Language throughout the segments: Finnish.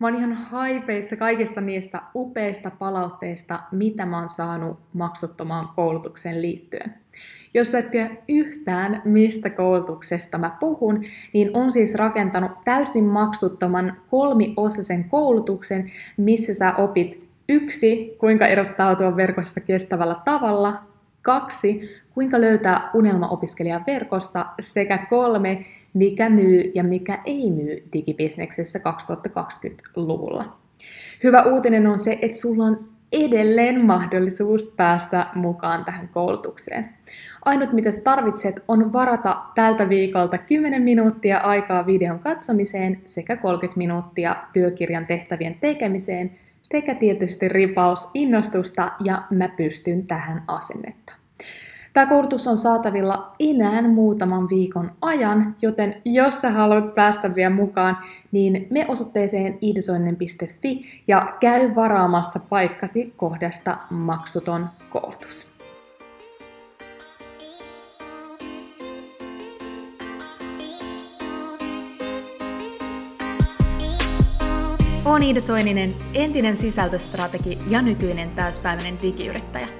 Mä oon ihan haipeissa kaikista niistä upeista palautteista, mitä mä oon saanut maksuttomaan koulutukseen liittyen. Jos et tiedä yhtään, mistä koulutuksesta mä puhun, niin on siis rakentanut täysin maksuttoman kolmiosaisen koulutuksen, missä sä opit yksi, kuinka erottautua verkossa kestävällä tavalla, kaksi, kuinka löytää unelmaopiskelijan verkosta, sekä kolme, mikä myy ja mikä ei myy digibisneksessä 2020-luvulla. Hyvä uutinen on se, että sulla on edelleen mahdollisuus päästä mukaan tähän koulutukseen. Ainut mitä sä tarvitset on varata tältä viikolta 10 minuuttia aikaa videon katsomiseen sekä 30 minuuttia työkirjan tehtävien tekemiseen sekä tietysti ripaus innostusta ja mä pystyn tähän asennetta. Tämä koulutus on saatavilla enää muutaman viikon ajan, joten jos sä haluat päästä vielä mukaan, niin me osoitteeseen iidesoinen.fi ja käy varaamassa paikkasi kohdasta maksuton koulutus. Olen Iida Soininen, entinen sisältöstrategi ja nykyinen täyspäiväinen digiyrittäjä.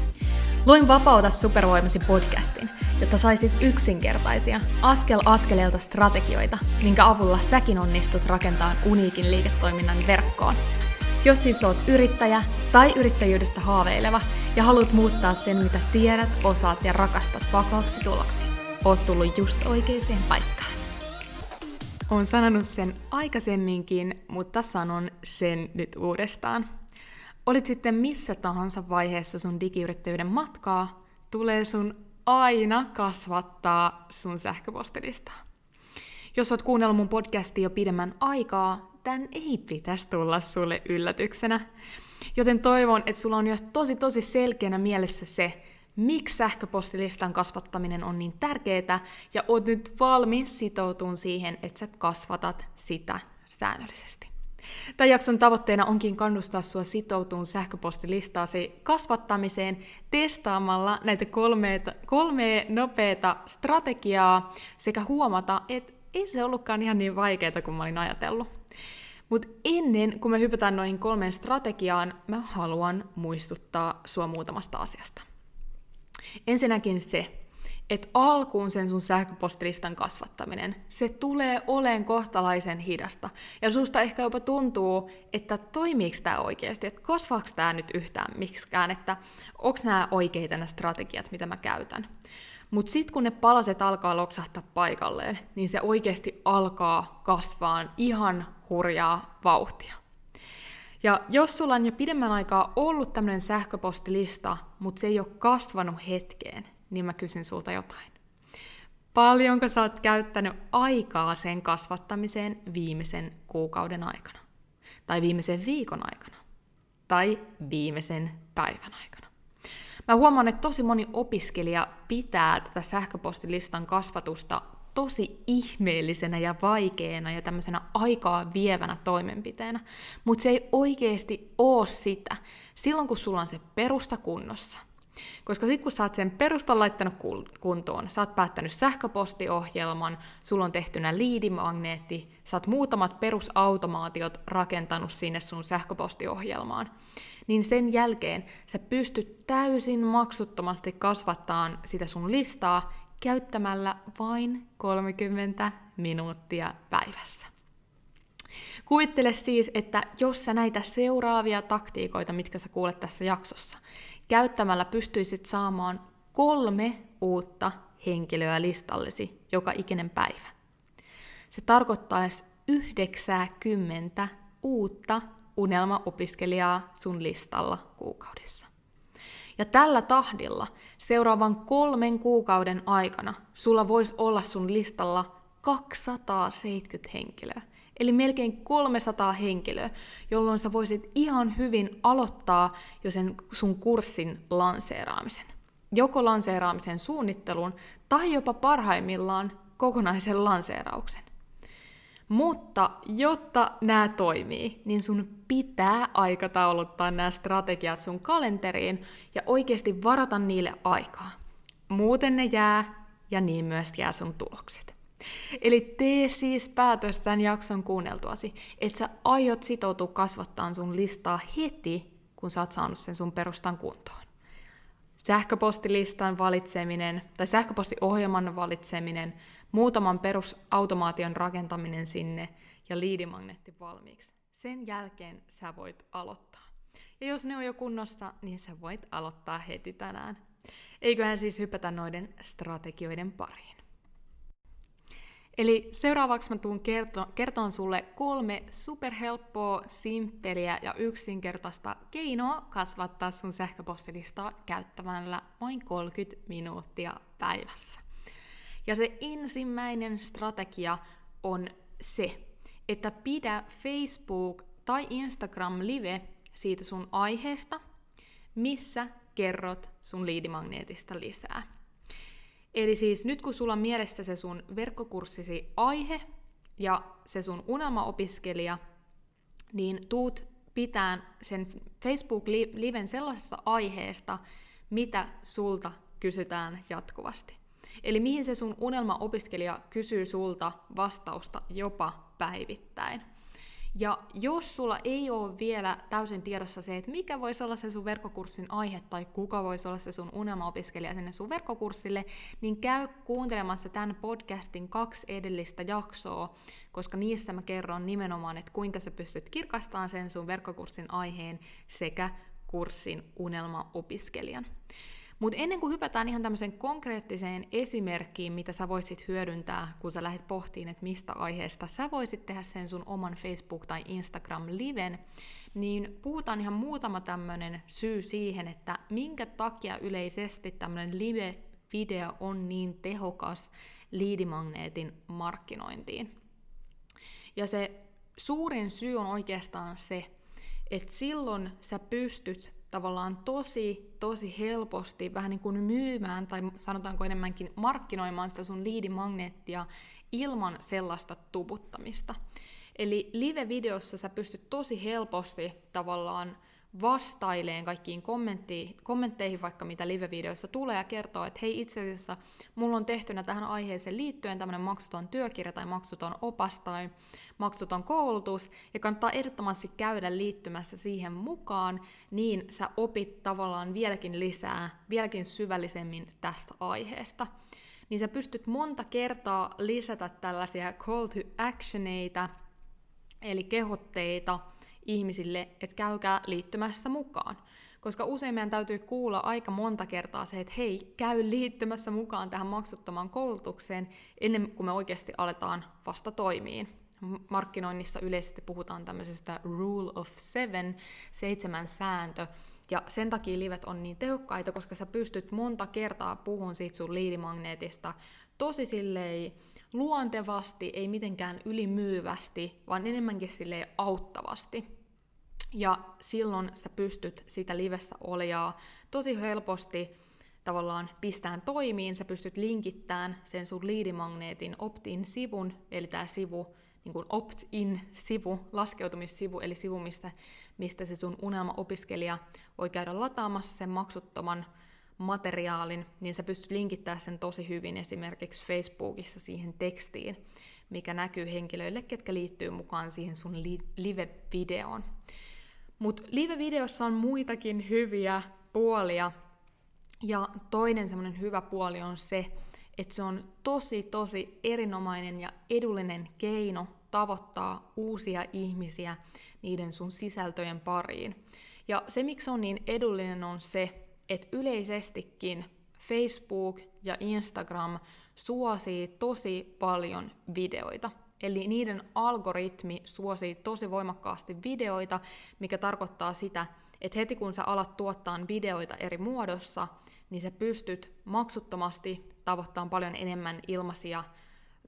Luin Vapauta supervoimasi podcastin, jotta saisit yksinkertaisia, askel askeleelta strategioita, minkä avulla säkin onnistut rakentamaan uniikin liiketoiminnan verkkoon. Jos siis oot yrittäjä tai yrittäjyydestä haaveileva ja haluat muuttaa sen, mitä tiedät, osaat ja rakastat vakaaksi tuloksi, oot tullut just oikeaan paikkaan. Olen sanonut sen aikaisemminkin, mutta sanon sen nyt uudestaan. Olit sitten missä tahansa vaiheessa sun digiyrittäjyyden matkaa, tulee sun aina kasvattaa sun sähköpostilista. Jos oot kuunnellut mun podcastia jo pidemmän aikaa, tän ei pitäisi tulla sulle yllätyksenä. Joten toivon, että sulla on jo tosi tosi selkeänä mielessä se, miksi sähköpostilistan kasvattaminen on niin tärkeää, ja oot nyt valmis sitoutumaan siihen, että sä kasvatat sitä säännöllisesti. Tämän jakson tavoitteena onkin kannustaa sua sitoutumaan sähköpostilistaasi kasvattamiseen testaamalla näitä kolme, kolme nopeata strategiaa sekä huomata, että ei se ollutkaan ihan niin vaikeaa kuin mä olin ajatellut. Mutta ennen kuin me hypätään noihin kolmeen strategiaan, mä haluan muistuttaa sua muutamasta asiasta. Ensinnäkin se, että alkuun sen sun sähköpostilistan kasvattaminen, se tulee oleen kohtalaisen hidasta. Ja susta ehkä jopa tuntuu, että toimiiko tämä oikeasti, että kasvaako tämä nyt yhtään miksikään, että onko nämä oikeita nämä strategiat, mitä mä käytän. Mutta sitten kun ne palaset alkaa loksahtaa paikalleen, niin se oikeasti alkaa kasvaa ihan hurjaa vauhtia. Ja jos sulla on jo pidemmän aikaa ollut tämmöinen sähköpostilista, mutta se ei ole kasvanut hetkeen, niin mä kysyn sulta jotain. Paljonko sä oot käyttänyt aikaa sen kasvattamiseen viimeisen kuukauden aikana? Tai viimeisen viikon aikana? Tai viimeisen päivän aikana? Mä huomaan, että tosi moni opiskelija pitää tätä sähköpostilistan kasvatusta tosi ihmeellisenä ja vaikeana ja tämmöisenä aikaa vievänä toimenpiteenä, mutta se ei oikeasti oo sitä silloin, kun sulla on se perusta kunnossa – koska sitten kun sä oot sen perustan laittanut kuntoon, sä oot päättänyt sähköpostiohjelman, sulla on tehtynä liidimagneetti, sä oot muutamat perusautomaatiot rakentanut sinne sun sähköpostiohjelmaan, niin sen jälkeen sä pystyt täysin maksuttomasti kasvattaa sitä sun listaa käyttämällä vain 30 minuuttia päivässä. Kuvittele siis, että jos sä näitä seuraavia taktiikoita, mitkä sä kuulet tässä jaksossa, käyttämällä pystyisit saamaan kolme uutta henkilöä listallesi joka ikinen päivä. Se tarkoittaisi 90 uutta unelmaopiskelijaa sun listalla kuukaudessa. Ja tällä tahdilla seuraavan kolmen kuukauden aikana sulla voisi olla sun listalla 270 henkilöä eli melkein 300 henkilöä, jolloin sä voisit ihan hyvin aloittaa jo sen sun kurssin lanseeraamisen. joko lanseeraamisen suunnittelun tai jopa parhaimmillaan kokonaisen lanseerauksen. Mutta jotta nämä toimii, niin sun pitää aikatauluttaa nämä strategiat sun kalenteriin ja oikeasti varata niille aikaa. Muuten ne jää ja niin myös jää sun tulokset. Eli tee siis päätös tämän jakson kuunneltuasi, että sä aiot sitoutua kasvattaa sun listaa heti, kun sä oot saanut sen sun perustan kuntoon. Sähköpostilistan valitseminen tai sähköpostiohjelman valitseminen, muutaman perusautomaation rakentaminen sinne ja liidimagneetti valmiiksi. Sen jälkeen sä voit aloittaa. Ja jos ne on jo kunnossa, niin sä voit aloittaa heti tänään. Eiköhän siis hypätä noiden strategioiden pariin. Eli seuraavaksi mä tuun kerto- kertoon sulle kolme superhelppoa, simppeliä ja yksinkertaista keinoa kasvattaa sun sähköpostilistaa käyttämällä vain 30 minuuttia päivässä. Ja se ensimmäinen strategia on se, että pidä Facebook tai Instagram live siitä sun aiheesta, missä kerrot sun liidimagneetista lisää. Eli siis nyt kun sulla on mielessä se sun verkkokurssisi aihe ja se sun unelmaopiskelija, niin tuut pitään sen Facebook-liven sellaisesta aiheesta, mitä sulta kysytään jatkuvasti. Eli mihin se sun unelmaopiskelija kysyy sulta vastausta jopa päivittäin. Ja jos sulla ei ole vielä täysin tiedossa se, että mikä voisi olla se sun verkkokurssin aihe tai kuka voisi olla se sun unelmaopiskelija sinne sun verkkokurssille, niin käy kuuntelemassa tämän podcastin kaksi edellistä jaksoa, koska niissä mä kerron nimenomaan, että kuinka sä pystyt kirkastamaan sen sun verkkokurssin aiheen sekä kurssin unelmaopiskelijan. Mutta ennen kuin hypätään ihan tämmöiseen konkreettiseen esimerkkiin, mitä sä voisit hyödyntää, kun sä lähdet pohtiin, että mistä aiheesta sä voisit tehdä sen sun oman Facebook- tai Instagram-liven, niin puhutaan ihan muutama tämmöinen syy siihen, että minkä takia yleisesti tämmöinen live-video on niin tehokas liidimagneetin markkinointiin. Ja se suurin syy on oikeastaan se, että silloin sä pystyt tavallaan tosi, tosi helposti vähän niin kuin myymään tai sanotaanko enemmänkin markkinoimaan sitä sun liidimagneettia ilman sellaista tubuttamista. Eli live-videossa sä pystyt tosi helposti tavallaan vastaileen kaikkiin kommentteihin, vaikka mitä live-videoissa tulee, ja kertoo, että hei itse asiassa mulla on tehtynä tähän aiheeseen liittyen tämmöinen maksuton työkirja tai maksuton opas tai maksuton koulutus, ja kannattaa ehdottomasti käydä liittymässä siihen mukaan, niin sä opit tavallaan vieläkin lisää, vieläkin syvällisemmin tästä aiheesta. Niin sä pystyt monta kertaa lisätä tällaisia call to actioneita, eli kehotteita, ihmisille, että käykää liittymässä mukaan. Koska usein meidän täytyy kuulla aika monta kertaa se, että hei, käy liittymässä mukaan tähän maksuttomaan koulutukseen ennen kuin me oikeasti aletaan vasta toimiin. Markkinoinnissa yleisesti puhutaan tämmöisestä rule of seven, seitsemän sääntö, ja sen takia livet on niin tehokkaita, koska sä pystyt monta kertaa puhun siitä sun liidimagneetista tosi silleen luontevasti, ei mitenkään ylimyyvästi, vaan enemmänkin sille auttavasti. Ja silloin sä pystyt sitä livessä olijaa tosi helposti tavallaan pistään toimiin, sä pystyt linkittämään sen sun liidimagneetin opt-in-sivun, eli tämä sivu, niin kuin opt-in-sivu, laskeutumissivu, eli sivu, mistä, mistä se sun unelma-opiskelija voi käydä lataamassa sen maksuttoman materiaalin, niin sä pystyt linkittämään sen tosi hyvin esimerkiksi Facebookissa siihen tekstiin, mikä näkyy henkilöille, ketkä liittyy mukaan siihen sun li- live-videoon. Mutta live-videossa on muitakin hyviä puolia, ja toinen semmoinen hyvä puoli on se, että se on tosi tosi erinomainen ja edullinen keino tavoittaa uusia ihmisiä niiden sun sisältöjen pariin. Ja se, miksi on niin edullinen, on se, että yleisestikin Facebook ja Instagram suosii tosi paljon videoita. Eli niiden algoritmi suosii tosi voimakkaasti videoita, mikä tarkoittaa sitä, että heti kun sä alat tuottaa videoita eri muodossa, niin sä pystyt maksuttomasti tavoittamaan paljon enemmän ilmaisia,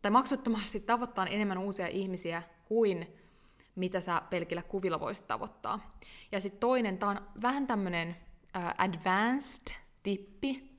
tai maksuttomasti tavoittaa enemmän uusia ihmisiä kuin mitä sä pelkillä kuvilla voisit tavoittaa. Ja sitten toinen, tämä on vähän tämmöinen uh, advanced tippi,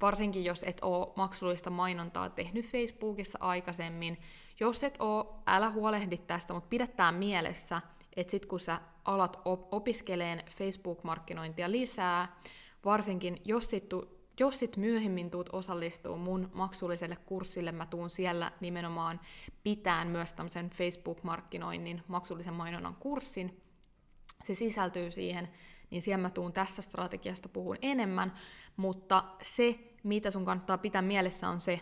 varsinkin jos et ole maksullista mainontaa tehnyt Facebookissa aikaisemmin. Jos et ole, älä huolehdi tästä, mutta pidä tämä mielessä, että sitten kun sä alat op- opiskeleen Facebook-markkinointia lisää, varsinkin jos sit, tu- jos sit myöhemmin tuut osallistuu mun maksulliselle kurssille, mä tuun siellä nimenomaan pitään myös tämmöisen Facebook-markkinoinnin maksullisen mainonnan kurssin, se sisältyy siihen, niin siellä mä tuun tästä strategiasta puhun enemmän, mutta se, mitä sun kannattaa pitää mielessä on se,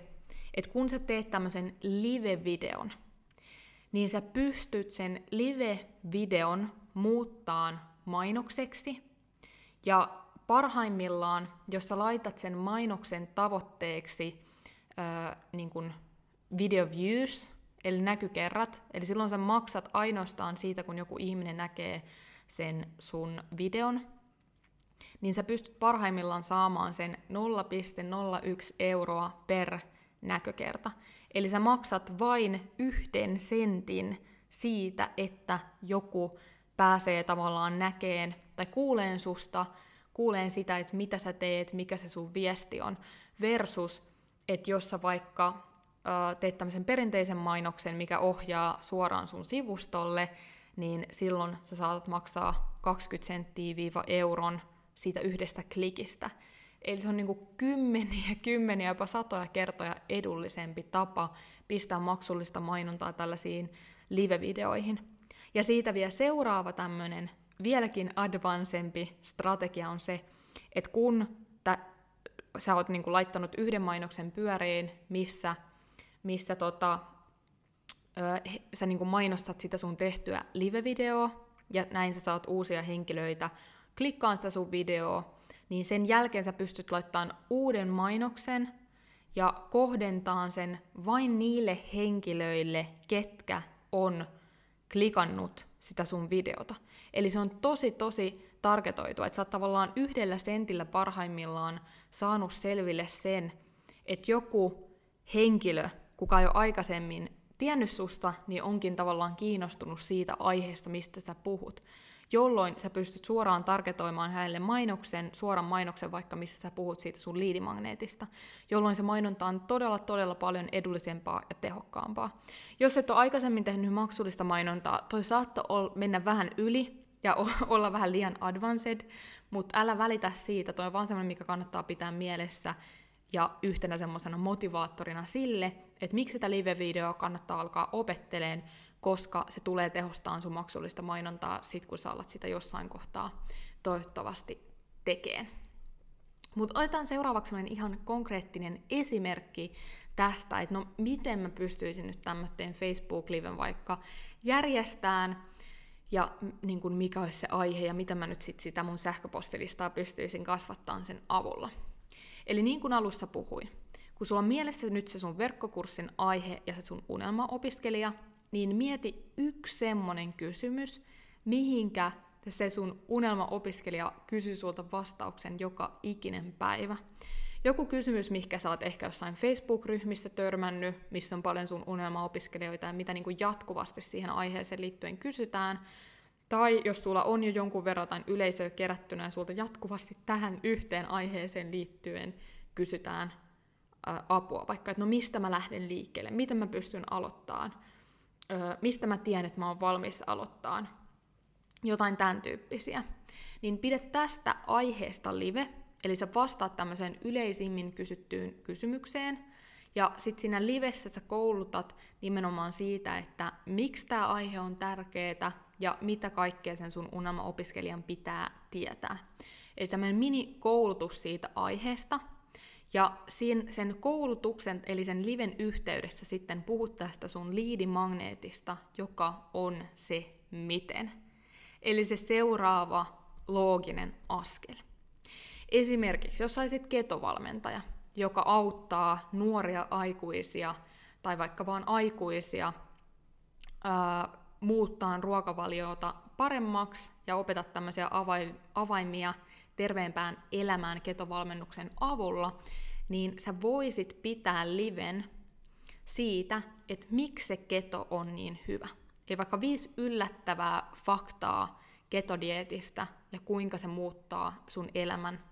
että kun sä teet tämmöisen live-videon, niin sä pystyt sen live-videon muuttaan mainokseksi, ja parhaimmillaan, jos sä laitat sen mainoksen tavoitteeksi ää, niin kun video views, eli näkykerrat, eli silloin sä maksat ainoastaan siitä, kun joku ihminen näkee sen sun videon, niin sä pystyt parhaimmillaan saamaan sen 0,01 euroa per näkökerta. Eli sä maksat vain yhden sentin siitä, että joku pääsee tavallaan näkeen tai kuuleen susta, kuuleen sitä, että mitä sä teet, mikä se sun viesti on, versus, että jos sä vaikka teet tämmöisen perinteisen mainoksen, mikä ohjaa suoraan sun sivustolle, niin silloin sä saatat maksaa 20 senttiä viiva euron siitä yhdestä klikistä. Eli se on niin kymmeniä, kymmeniä, jopa satoja kertoja edullisempi tapa pistää maksullista mainontaa tällaisiin live-videoihin. Ja siitä vielä seuraava tämmöinen vieläkin advansempi strategia on se, että kun tä, sä oot niin laittanut yhden mainoksen pyöriin, missä, missä tota, ö, sä niin mainostat sitä sun tehtyä live-videoa, ja näin sä saat uusia henkilöitä klikkaan sitä sun videoa, niin sen jälkeen sä pystyt laittamaan uuden mainoksen ja kohdentaan sen vain niille henkilöille, ketkä on klikannut sitä sun videota. Eli se on tosi tosi targetoitu, että sä oot tavallaan yhdellä sentillä parhaimmillaan saanut selville sen, että joku henkilö, kuka jo aikaisemmin tiennyt susta, niin onkin tavallaan kiinnostunut siitä aiheesta, mistä sä puhut. Jolloin sä pystyt suoraan targetoimaan hänelle mainoksen, suoran mainoksen vaikka missä sä puhut siitä sun liidimagneetista, jolloin se mainonta on todella todella paljon edullisempaa ja tehokkaampaa. Jos et ole aikaisemmin tehnyt maksullista mainontaa, toi saattoi mennä vähän yli ja olla vähän liian advanced, mutta älä välitä siitä, toi on vaan semmoinen, mikä kannattaa pitää mielessä, ja yhtenä semmoisena motivaattorina sille, että miksi sitä live-videoa kannattaa alkaa opetteleen, koska se tulee tehostaan sun maksullista mainontaa sit, kun sä alat sitä jossain kohtaa toivottavasti tekeen. Mutta otetaan seuraavaksi ihan konkreettinen esimerkki tästä, että no miten mä pystyisin nyt tämmöisen Facebook-liven vaikka järjestään, ja niin kuin mikä olisi se aihe, ja mitä mä nyt sit sitä mun sähköpostilistaa pystyisin kasvattamaan sen avulla. Eli niin kuin alussa puhuin, kun sulla on mielessä nyt se sun verkkokurssin aihe ja se sun unelmaopiskelija, niin mieti yksi semmonen kysymys, mihinkä se sun unelmaopiskelija kysyy sulta vastauksen joka ikinen päivä. Joku kysymys, mikä sä oot ehkä jossain Facebook-ryhmissä törmännyt, missä on paljon sun unelmaopiskelijoita ja mitä niin kuin jatkuvasti siihen aiheeseen liittyen kysytään. Tai jos sulla on jo jonkun verran jotain yleisöä kerättynä ja sulta jatkuvasti tähän yhteen aiheeseen liittyen kysytään ää, apua, vaikka että no mistä mä lähden liikkeelle, miten mä pystyn aloittamaan, mistä mä tiedän, että mä oon valmis aloittaa, jotain tämän tyyppisiä, niin pidä tästä aiheesta live, eli sä vastaat tämmöiseen yleisimmin kysyttyyn kysymykseen, ja sitten siinä livessä sä koulutat nimenomaan siitä, että miksi tämä aihe on tärkeää ja mitä kaikkea sen sun unelma-opiskelijan pitää tietää. Eli tämmöinen mini-koulutus siitä aiheesta, ja sen koulutuksen, eli sen liven yhteydessä sitten puhut tästä sun liidimagneetista, joka on se miten. Eli se seuraava looginen askel. Esimerkiksi, jos saisit ketovalmentaja, joka auttaa nuoria aikuisia tai vaikka vain aikuisia ää, muuttaa ruokavaliota paremmaksi ja opetat tämmöisiä avaimia terveempään elämään ketovalmennuksen avulla, niin sä voisit pitää liven siitä, että miksi se keto on niin hyvä. Eli vaikka viisi yllättävää faktaa ketodietistä ja kuinka se muuttaa sun elämän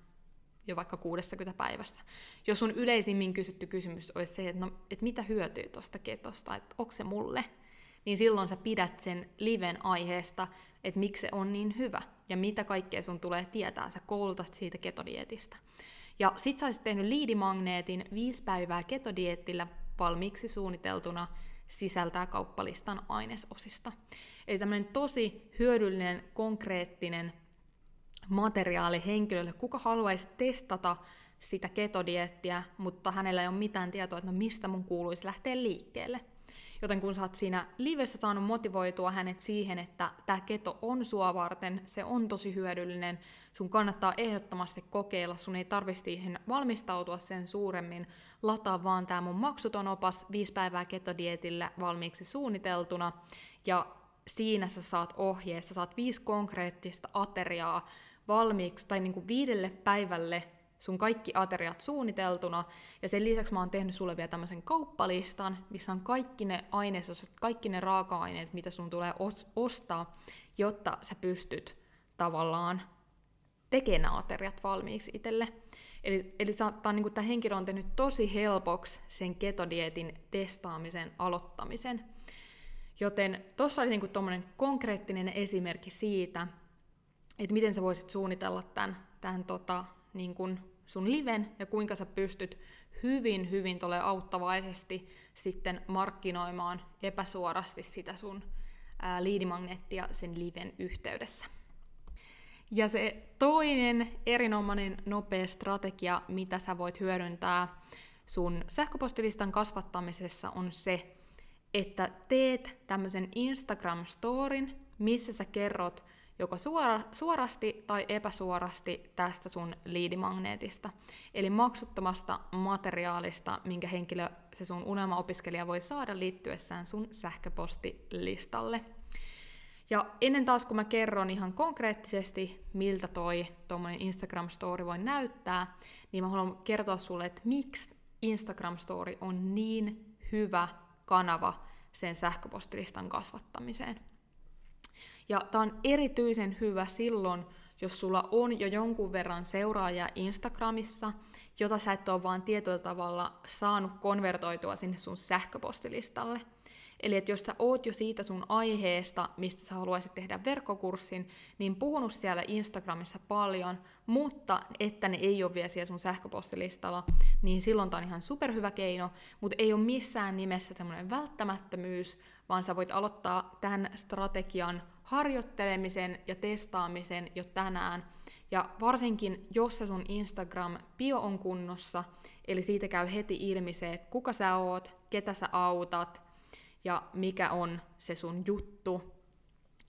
jo vaikka 60 päivässä. Jos sun yleisimmin kysytty kysymys olisi se, että, no, että mitä hyötyy tuosta ketosta, että onko se mulle, niin silloin sä pidät sen liven aiheesta, että miksi se on niin hyvä ja mitä kaikkea sun tulee tietää. Sä koulutat siitä ketodietistä. Ja sit sä olisit tehnyt liidimagneetin viisi päivää ketodiettillä valmiiksi suunniteltuna sisältää kauppalistan ainesosista. Eli tämmöinen tosi hyödyllinen, konkreettinen materiaali henkilölle, kuka haluaisi testata sitä ketodiettiä, mutta hänellä ei ole mitään tietoa, että no mistä mun kuuluisi lähteä liikkeelle. Joten kun sä oot siinä livessä saanut motivoitua hänet siihen, että tämä keto on sua varten, se on tosi hyödyllinen, sun kannattaa ehdottomasti kokeilla, sun ei tarvitse siihen valmistautua sen suuremmin, lataa vaan tämä mun maksuton opas 5 päivää ketodietillä valmiiksi suunniteltuna, ja siinä sä saat ohjeessa, saat viisi konkreettista ateriaa valmiiksi, tai niin kuin viidelle päivälle sun kaikki ateriat suunniteltuna, ja sen lisäksi mä oon tehnyt sulle vielä tämmöisen kauppalistan, missä on kaikki ne ainesosat, kaikki ne raaka-aineet, mitä sun tulee ostaa, jotta sä pystyt tavallaan tekemään ateriat valmiiksi itselle. Eli, eli saattaa, niin tämä henkilö on tehnyt tosi helpoksi sen ketodietin testaamisen aloittamisen. Joten tuossa oli niin konkreettinen esimerkki siitä, että miten sä voisit suunnitella tämän, tämän tota, niin kuin sun liven ja kuinka sä pystyt hyvin, hyvin tole auttavaisesti sitten markkinoimaan epäsuorasti sitä sun liidimagneettia sen liven yhteydessä. Ja se toinen erinomainen nopea strategia, mitä sä voit hyödyntää sun sähköpostilistan kasvattamisessa on se, että teet tämmöisen Instagram-storin, missä sä kerrot joko suora, suorasti tai epäsuorasti tästä sun liidimagneetista, eli maksuttomasta materiaalista, minkä henkilö, se sun unelmaopiskelija voi saada liittyessään sun sähköpostilistalle. Ja ennen taas kun mä kerron ihan konkreettisesti, miltä toi tuommoinen Instagram-story voi näyttää, niin mä haluan kertoa sulle, että miksi Instagram-story on niin hyvä kanava sen sähköpostilistan kasvattamiseen. Ja tämä on erityisen hyvä silloin, jos sulla on jo jonkun verran seuraajia Instagramissa, jota sä et ole vaan tietyllä tavalla saanut konvertoitua sinne sun sähköpostilistalle – Eli että jos sä oot jo siitä sun aiheesta, mistä sä haluaisit tehdä verkkokurssin, niin puhunut siellä Instagramissa paljon, mutta että ne ei ole vielä siellä sun sähköpostilistalla, niin silloin tää on ihan superhyvä keino, mutta ei ole missään nimessä semmoinen välttämättömyys, vaan sä voit aloittaa tämän strategian harjoittelemisen ja testaamisen jo tänään. Ja varsinkin, jos se sun Instagram-bio on kunnossa, eli siitä käy heti ilmi se, että kuka sä oot, ketä sä autat, ja mikä on se sun juttu,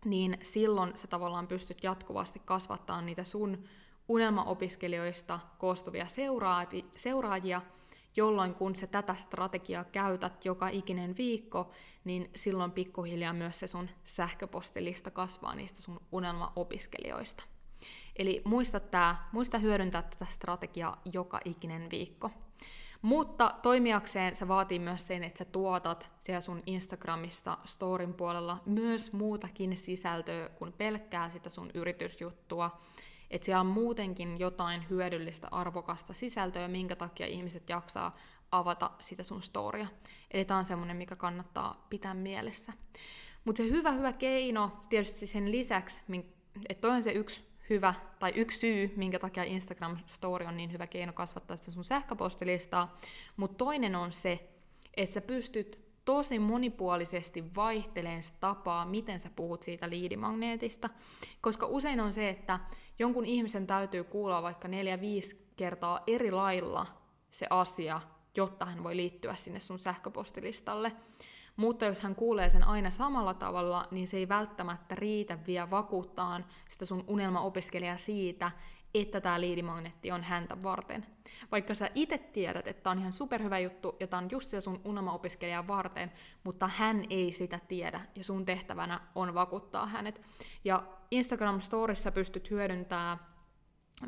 niin silloin sä tavallaan pystyt jatkuvasti kasvattaa niitä sun unelmaopiskelijoista koostuvia seuraajia, jolloin kun sä tätä strategiaa käytät joka ikinen viikko, niin silloin pikkuhiljaa myös se sun sähköpostilista kasvaa niistä sun unelmaopiskelijoista. Eli muista, tää, muista hyödyntää tätä strategiaa joka ikinen viikko. Mutta toimijakseen se vaatii myös sen, että sä tuotat siellä sun Instagramissa storin puolella myös muutakin sisältöä kuin pelkkää sitä sun yritysjuttua. Että siellä on muutenkin jotain hyödyllistä, arvokasta sisältöä, minkä takia ihmiset jaksaa avata sitä sun storia. Eli tämä on semmoinen, mikä kannattaa pitää mielessä. Mutta se hyvä, hyvä keino tietysti sen lisäksi, että toi on se yksi hyvä, tai yksi syy, minkä takia Instagram Story on niin hyvä keino kasvattaa sitä sun sähköpostilistaa, mutta toinen on se, että sä pystyt tosi monipuolisesti vaihteleen tapaa, miten sä puhut siitä liidimagneetista, koska usein on se, että jonkun ihmisen täytyy kuulla vaikka neljä viisi kertaa eri lailla se asia, jotta hän voi liittyä sinne sun sähköpostilistalle. Mutta jos hän kuulee sen aina samalla tavalla, niin se ei välttämättä riitä vielä vakuuttaan sitä sun unelmaopiskelijaa siitä, että tämä liidimagneetti on häntä varten. Vaikka sä itse tiedät, että tämä on ihan superhyvä juttu ja tämä on just se sun unelmaopiskelijan varten, mutta hän ei sitä tiedä ja sun tehtävänä on vakuuttaa hänet. Ja Instagram Storissa pystyt hyödyntämään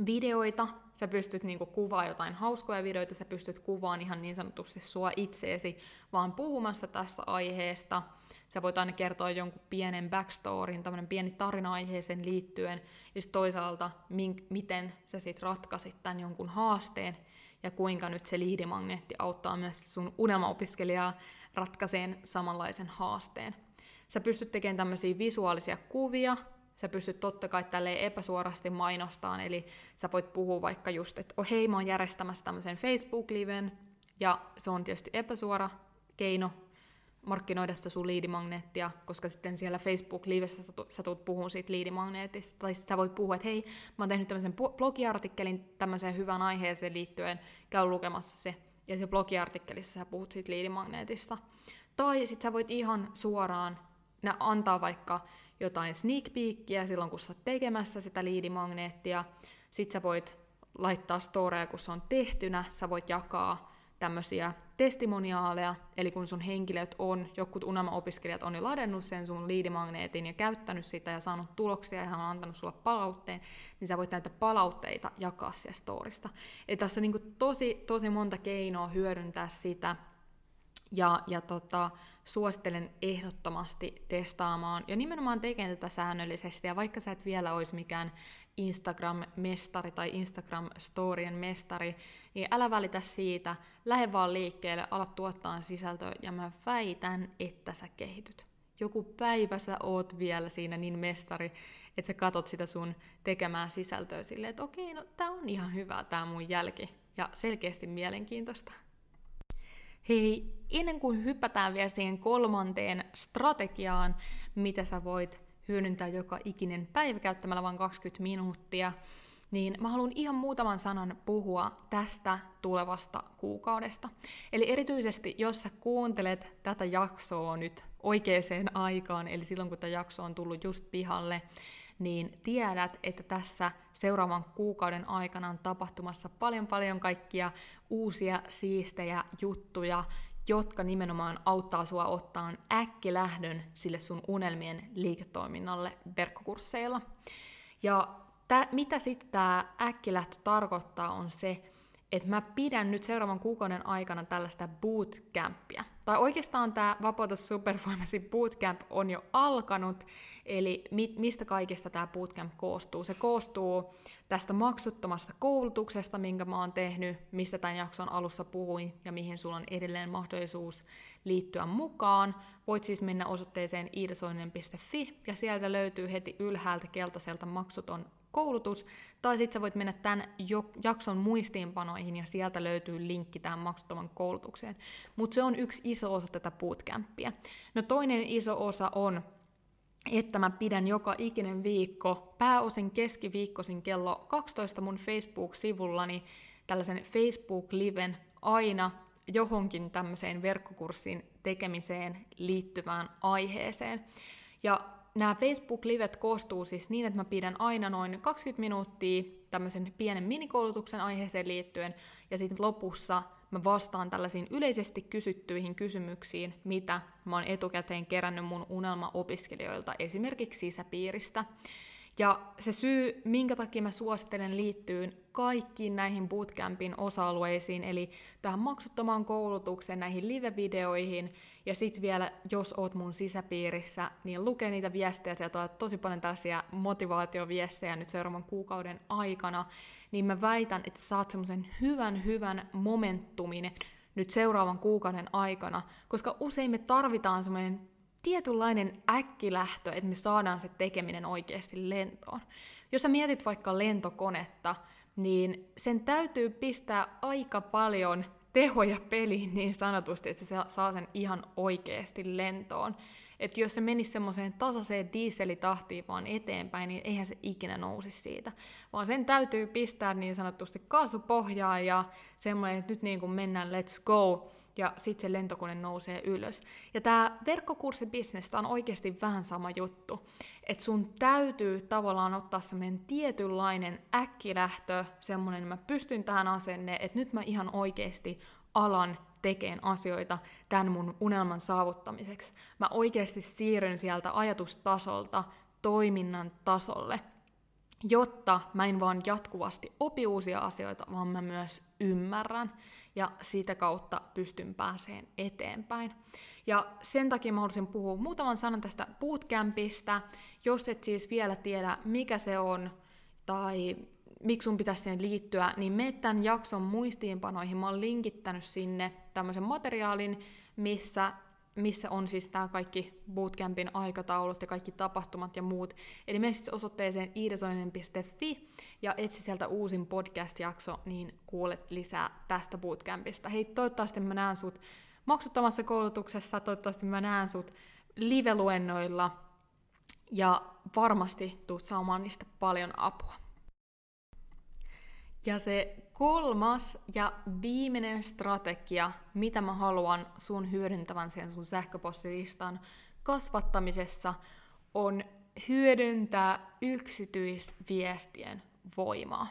videoita, sä pystyt niinku kuvaa jotain hauskoja videoita, sä pystyt kuvaan ihan niin sanotusti sua itseesi, vaan puhumassa tästä aiheesta. Sä voit aina kertoa jonkun pienen backstoryn, tämmöinen pieni tarina-aiheeseen liittyen, ja sitten toisaalta, mink, miten sä sitten ratkaisit tämän jonkun haasteen, ja kuinka nyt se liidimagneetti auttaa myös sun unelmaopiskelijaa ratkaiseen samanlaisen haasteen. Sä pystyt tekemään tämmöisiä visuaalisia kuvia, sä pystyt totta kai tälleen epäsuorasti mainostaan, eli sä voit puhua vaikka just, että oh, hei, mä oon järjestämässä tämmöisen Facebook-liven, ja se on tietysti epäsuora keino markkinoida sitä sun liidimagneettia, koska sitten siellä Facebook-livessä sä, tulet puhumaan siitä liidimagneetista, tai sitten sä voit puhua, että hei, mä oon tehnyt tämmöisen blogiartikkelin tämmöiseen hyvään aiheeseen liittyen, käy lukemassa se, ja se blogiartikkelissa sä puhut siitä liidimagneetista. Tai sitten sä voit ihan suoraan antaa vaikka jotain sneak peekia silloin, kun sä oot tekemässä sitä liidimagneettia. Sitten sä voit laittaa storeja, kun se on tehtynä, sä voit jakaa tämmöisiä testimoniaaleja, eli kun sun henkilöt on, jokut unelma-opiskelijat on jo ladennut sen sun liidimagneetin ja käyttänyt sitä ja saanut tuloksia ja hän on antanut sulle palautteen, niin sä voit näitä palautteita jakaa siellä storista. Eli tässä on niin tosi, tosi monta keinoa hyödyntää sitä, ja, ja tota, suosittelen ehdottomasti testaamaan ja nimenomaan tekemään tätä säännöllisesti. Ja vaikka sä et vielä olisi mikään Instagram-mestari tai Instagram-storien mestari, niin älä välitä siitä, lähde vaan liikkeelle, ala tuottaa sisältöä ja mä väitän, että sä kehityt. Joku päivä sä oot vielä siinä niin mestari, että sä katot sitä sun tekemää sisältöä silleen, että okei, no tää on ihan hyvä tää mun jälki ja selkeästi mielenkiintoista. Hei, ennen kuin hypätään vielä siihen kolmanteen strategiaan, mitä sä voit hyödyntää joka ikinen päivä käyttämällä vain 20 minuuttia, niin mä haluan ihan muutaman sanan puhua tästä tulevasta kuukaudesta. Eli erityisesti, jos sä kuuntelet tätä jaksoa nyt oikeaan aikaan, eli silloin kun tämä jakso on tullut just pihalle, niin tiedät, että tässä seuraavan kuukauden aikana on tapahtumassa paljon paljon kaikkia uusia siistejä juttuja, jotka nimenomaan auttaa sua ottaan äkkilähdön sille sun unelmien liiketoiminnalle verkkokursseilla. Ja tä, mitä sitten tämä äkkilähtö tarkoittaa on se, että mä pidän nyt seuraavan kuukauden aikana tällaista bootcampia. Tai oikeastaan tämä Vapauta Superpharmacy Bootcamp on jo alkanut, eli mi- mistä kaikesta tämä bootcamp koostuu? Se koostuu tästä maksuttomasta koulutuksesta, minkä mä oon tehnyt, mistä tämän jakson alussa puhuin ja mihin sulla on edelleen mahdollisuus liittyä mukaan. Voit siis mennä osoitteeseen iidasoinen.fi ja sieltä löytyy heti ylhäältä keltaiselta maksuton koulutus, tai sitten sä voit mennä tämän jakson muistiinpanoihin ja sieltä löytyy linkki tähän maksuttoman koulutukseen. Mutta se on yksi iso osa tätä bootcampia. No toinen iso osa on, että mä pidän joka ikinen viikko, pääosin keskiviikkoisin kello 12 mun Facebook-sivullani tällaisen Facebook-liven aina johonkin tämmöiseen verkkokurssin tekemiseen liittyvään aiheeseen. Ja nämä Facebook-livet koostuu siis niin, että mä pidän aina noin 20 minuuttia tämmöisen pienen minikoulutuksen aiheeseen liittyen, ja sitten lopussa mä vastaan tällaisiin yleisesti kysyttyihin kysymyksiin, mitä mä oon etukäteen kerännyt mun unelma-opiskelijoilta esimerkiksi sisäpiiristä. Ja se syy, minkä takia mä suosittelen liittyy kaikkiin näihin bootcampin osa-alueisiin, eli tähän maksuttomaan koulutukseen, näihin live-videoihin, ja sitten vielä, jos oot mun sisäpiirissä, niin lukee niitä viestejä, sieltä on tosi paljon tällaisia motivaatioviestejä nyt seuraavan kuukauden aikana, niin mä väitän, että saat semmoisen hyvän, hyvän momentumin nyt seuraavan kuukauden aikana, koska usein me tarvitaan semmoinen tietynlainen äkkilähtö, että me saadaan se tekeminen oikeasti lentoon. Jos sä mietit vaikka lentokonetta, niin sen täytyy pistää aika paljon tehoja peliin niin sanotusti, että se saa sen ihan oikeasti lentoon. Että jos se menisi semmoiseen tasaiseen dieselitahtiin vaan eteenpäin, niin eihän se ikinä nousisi siitä. Vaan sen täytyy pistää niin sanotusti kaasupohjaa ja semmoinen, että nyt niin kuin mennään let's go, ja sitten se lentokone nousee ylös. Ja tämä verkkokurssibisnes on oikeasti vähän sama juttu, että sun täytyy tavallaan ottaa semmoinen tietynlainen äkkilähtö, semmoinen, mä pystyn tähän asenne, että nyt mä ihan oikeasti alan tekeen asioita tämän mun unelman saavuttamiseksi. Mä oikeasti siirryn sieltä ajatustasolta toiminnan tasolle, jotta mä en vaan jatkuvasti opi uusia asioita, vaan mä myös ymmärrän. Ja sitä kautta pystyn pääseen eteenpäin. Ja sen takia mä haluaisin puhua muutaman sanan tästä bootcampista, jos et siis vielä tiedä mikä se on tai miksi sun pitäisi siihen liittyä, niin me tämän jakson muistiinpanoihin. Mä oon linkittänyt sinne tämmöisen materiaalin, missä missä on siis tämä kaikki bootcampin aikataulut ja kaikki tapahtumat ja muut. Eli mene siis osoitteeseen iidesoinen.fi ja etsi sieltä uusin podcast-jakso, niin kuulet lisää tästä bootcampista. Hei, toivottavasti mä näen sut maksuttomassa koulutuksessa, toivottavasti mä näen sut live-luennoilla ja varmasti tuut saamaan niistä paljon apua. Ja se kolmas ja viimeinen strategia, mitä mä haluan sun hyödyntävän sen sun sähköpostilistan kasvattamisessa, on hyödyntää yksityisviestien voimaa.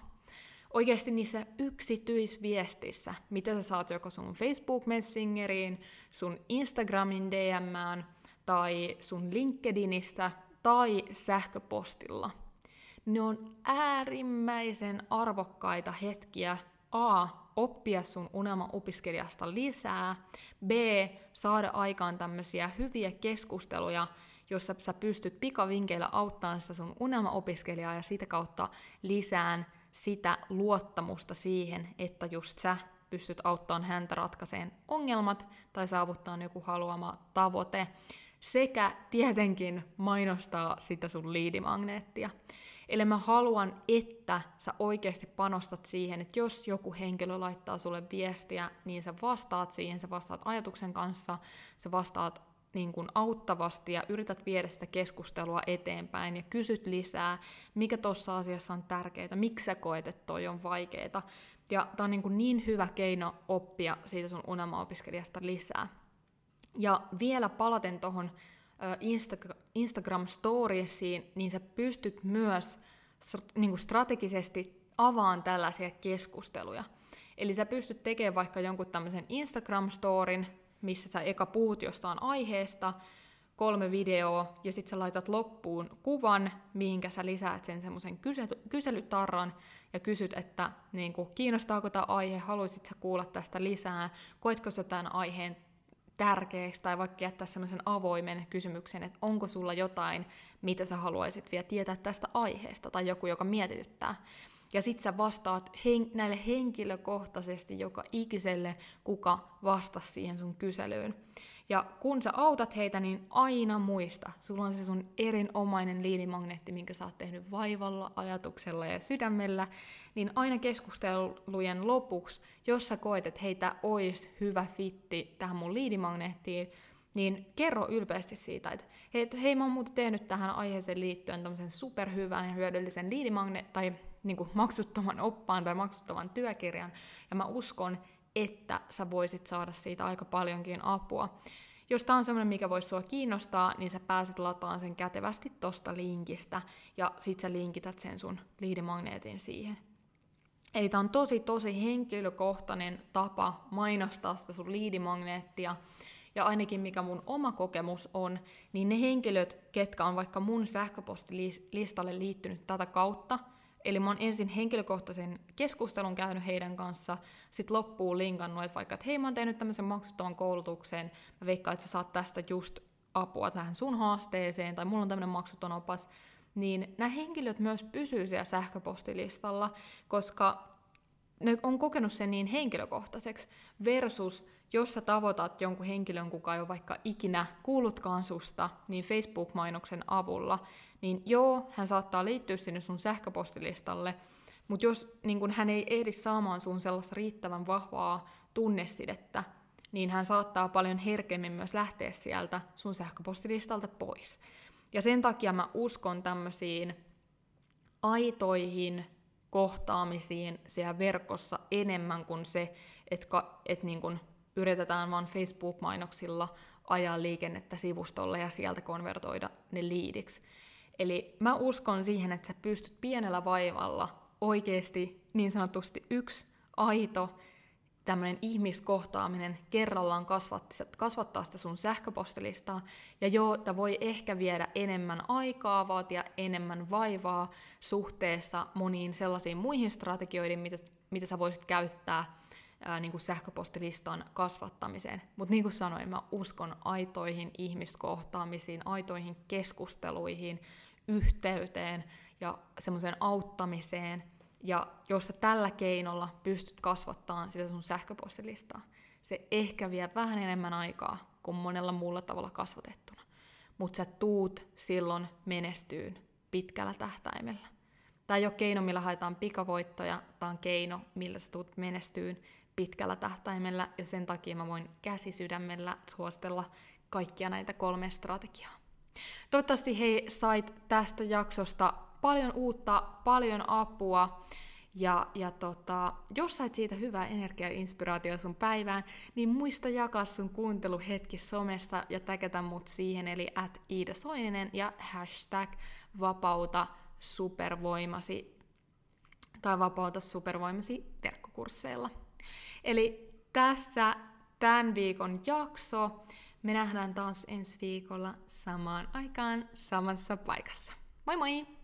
Oikeasti niissä yksityisviestissä, mitä sä saat joko sun Facebook Messengeriin, sun Instagramin DMään tai sun LinkedInistä tai sähköpostilla – ne on äärimmäisen arvokkaita hetkiä A. Oppia sun unelma-opiskelijasta lisää. B. Saada aikaan tämmöisiä hyviä keskusteluja, jossa sä pystyt pikavinkeillä auttamaan sitä sun unelma-opiskelijaa ja sitä kautta lisään sitä luottamusta siihen, että just sä pystyt auttamaan häntä ratkaiseen ongelmat tai saavuttaa joku haluama tavoite. Sekä tietenkin mainostaa sitä sun liidimagneettia. Eli mä haluan, että sä oikeasti panostat siihen, että jos joku henkilö laittaa sulle viestiä, niin sä vastaat siihen, sä vastaat ajatuksen kanssa, sä vastaat niin kuin auttavasti ja yrität viedä sitä keskustelua eteenpäin ja kysyt lisää, mikä tuossa asiassa on tärkeää, miksi sä koet, että toi on vaikeaa. Ja tämä on niin, kuin niin hyvä keino oppia siitä sun unelmaopiskelijasta lisää. Ja vielä palaten tuohon Insta- Instagram-storiesiin, niin sä pystyt myös niin kuin strategisesti avaan tällaisia keskusteluja. Eli sä pystyt tekemään vaikka jonkun tämmöisen Instagram-storin, missä sä eka puhut jostain aiheesta, kolme videoa, ja sitten sä laitat loppuun kuvan, mihinkä sä lisäät sen semmoisen kysely- kyselytarran, ja kysyt, että niin kuin, kiinnostaako tämä aihe, haluaisit sä kuulla tästä lisää, koetko sä tämän aiheen tärkeäksi tai vaikka jättää sellaisen avoimen kysymyksen, että onko sulla jotain, mitä sä haluaisit vielä tietää tästä aiheesta tai joku, joka mietityttää. Ja sit sä vastaat hen- näille henkilökohtaisesti joka ikiselle, kuka vastasi siihen sun kyselyyn. Ja kun sä autat heitä, niin aina muista, sulla on se sun erinomainen liinimagneetti, minkä sä oot tehnyt vaivalla, ajatuksella ja sydämellä, niin aina keskustelujen lopuksi, jos sä koet, että heitä olisi hyvä fitti tähän mun liidimagneettiin, niin kerro ylpeästi siitä, että hei, hei mä oon muuten tehnyt tähän aiheeseen liittyen tämmöisen superhyvän ja hyödyllisen liidimagne- tai niin kuin maksuttoman oppaan tai maksuttoman työkirjan, ja mä uskon, että sä voisit saada siitä aika paljonkin apua. Jos tämä on semmoinen, mikä voisi sua kiinnostaa, niin sä pääset lataamaan sen kätevästi tosta linkistä, ja sit sä linkität sen sun liidimagneetin siihen. Eli tämä on tosi, tosi henkilökohtainen tapa mainostaa sitä sun liidimagneettia, ja ainakin mikä mun oma kokemus on, niin ne henkilöt, ketkä on vaikka mun sähköpostilistalle liittynyt tätä kautta, Eli mä oon ensin henkilökohtaisen keskustelun käynyt heidän kanssa, sitten loppuun linkannut, että vaikka, että hei mä oon tehnyt tämmöisen maksuttoman koulutuksen, mä veikkaan, että sä saat tästä just apua tähän sun haasteeseen, tai mulla on tämmöinen maksuton opas, niin nämä henkilöt myös pysyy siellä sähköpostilistalla, koska ne on kokenut sen niin henkilökohtaiseksi, versus jos sä tavoitat jonkun henkilön, kuka ei ole vaikka ikinä kuullutkaan susta, niin Facebook-mainoksen avulla, niin joo, hän saattaa liittyä sinne sun sähköpostilistalle, mutta jos niin kun hän ei ehdi saamaan sun sellaista riittävän vahvaa tunnesidettä, niin hän saattaa paljon herkemmin myös lähteä sieltä sun sähköpostilistalta pois. Ja sen takia mä uskon tämmöisiin aitoihin kohtaamisiin siellä verkossa enemmän kuin se, että, että niin kun yritetään vaan Facebook-mainoksilla ajaa liikennettä sivustolle ja sieltä konvertoida ne liidiksi. Eli mä uskon siihen, että sä pystyt pienellä vaivalla oikeasti niin sanotusti yksi aito tämmöinen ihmiskohtaaminen kerrallaan kasvattaa, sitä sun sähköpostilistaa. Ja joo, tämä voi ehkä viedä enemmän aikaa, vaatia enemmän vaivaa suhteessa moniin sellaisiin muihin strategioihin, mitä, mitä sä voisit käyttää ää, niin kuin sähköpostilistan kasvattamiseen. Mutta niin kuin sanoin, mä uskon aitoihin ihmiskohtaamisiin, aitoihin keskusteluihin, yhteyteen ja semmoiseen auttamiseen. Ja jos sä tällä keinolla pystyt kasvattamaan sitä sun sähköpostilistaa, se ehkä vie vähän enemmän aikaa kuin monella muulla tavalla kasvatettuna. Mutta sä tuut silloin menestyyn pitkällä tähtäimellä. Tämä ei ole keino, millä haetaan pikavoittoja, tämä on keino, millä sä tulet menestyyn pitkällä tähtäimellä, ja sen takia mä voin käsi sydämellä suositella kaikkia näitä kolme strategiaa. Toivottavasti hei sait tästä jaksosta paljon uutta, paljon apua, ja, ja tota, jos sait siitä hyvää energiaa ja inspiraatio sun päivään, niin muista jakaa sun kuunteluhetki somessa ja täkätä mut siihen, eli at Iida Soininen ja hashtag vapauta supervoimasi tai vapauta supervoimasi verkkokursseilla. Eli tässä tämän viikon jakso. Me nähdään taas ensi viikolla samaan aikaan samassa paikassa. Moi moi!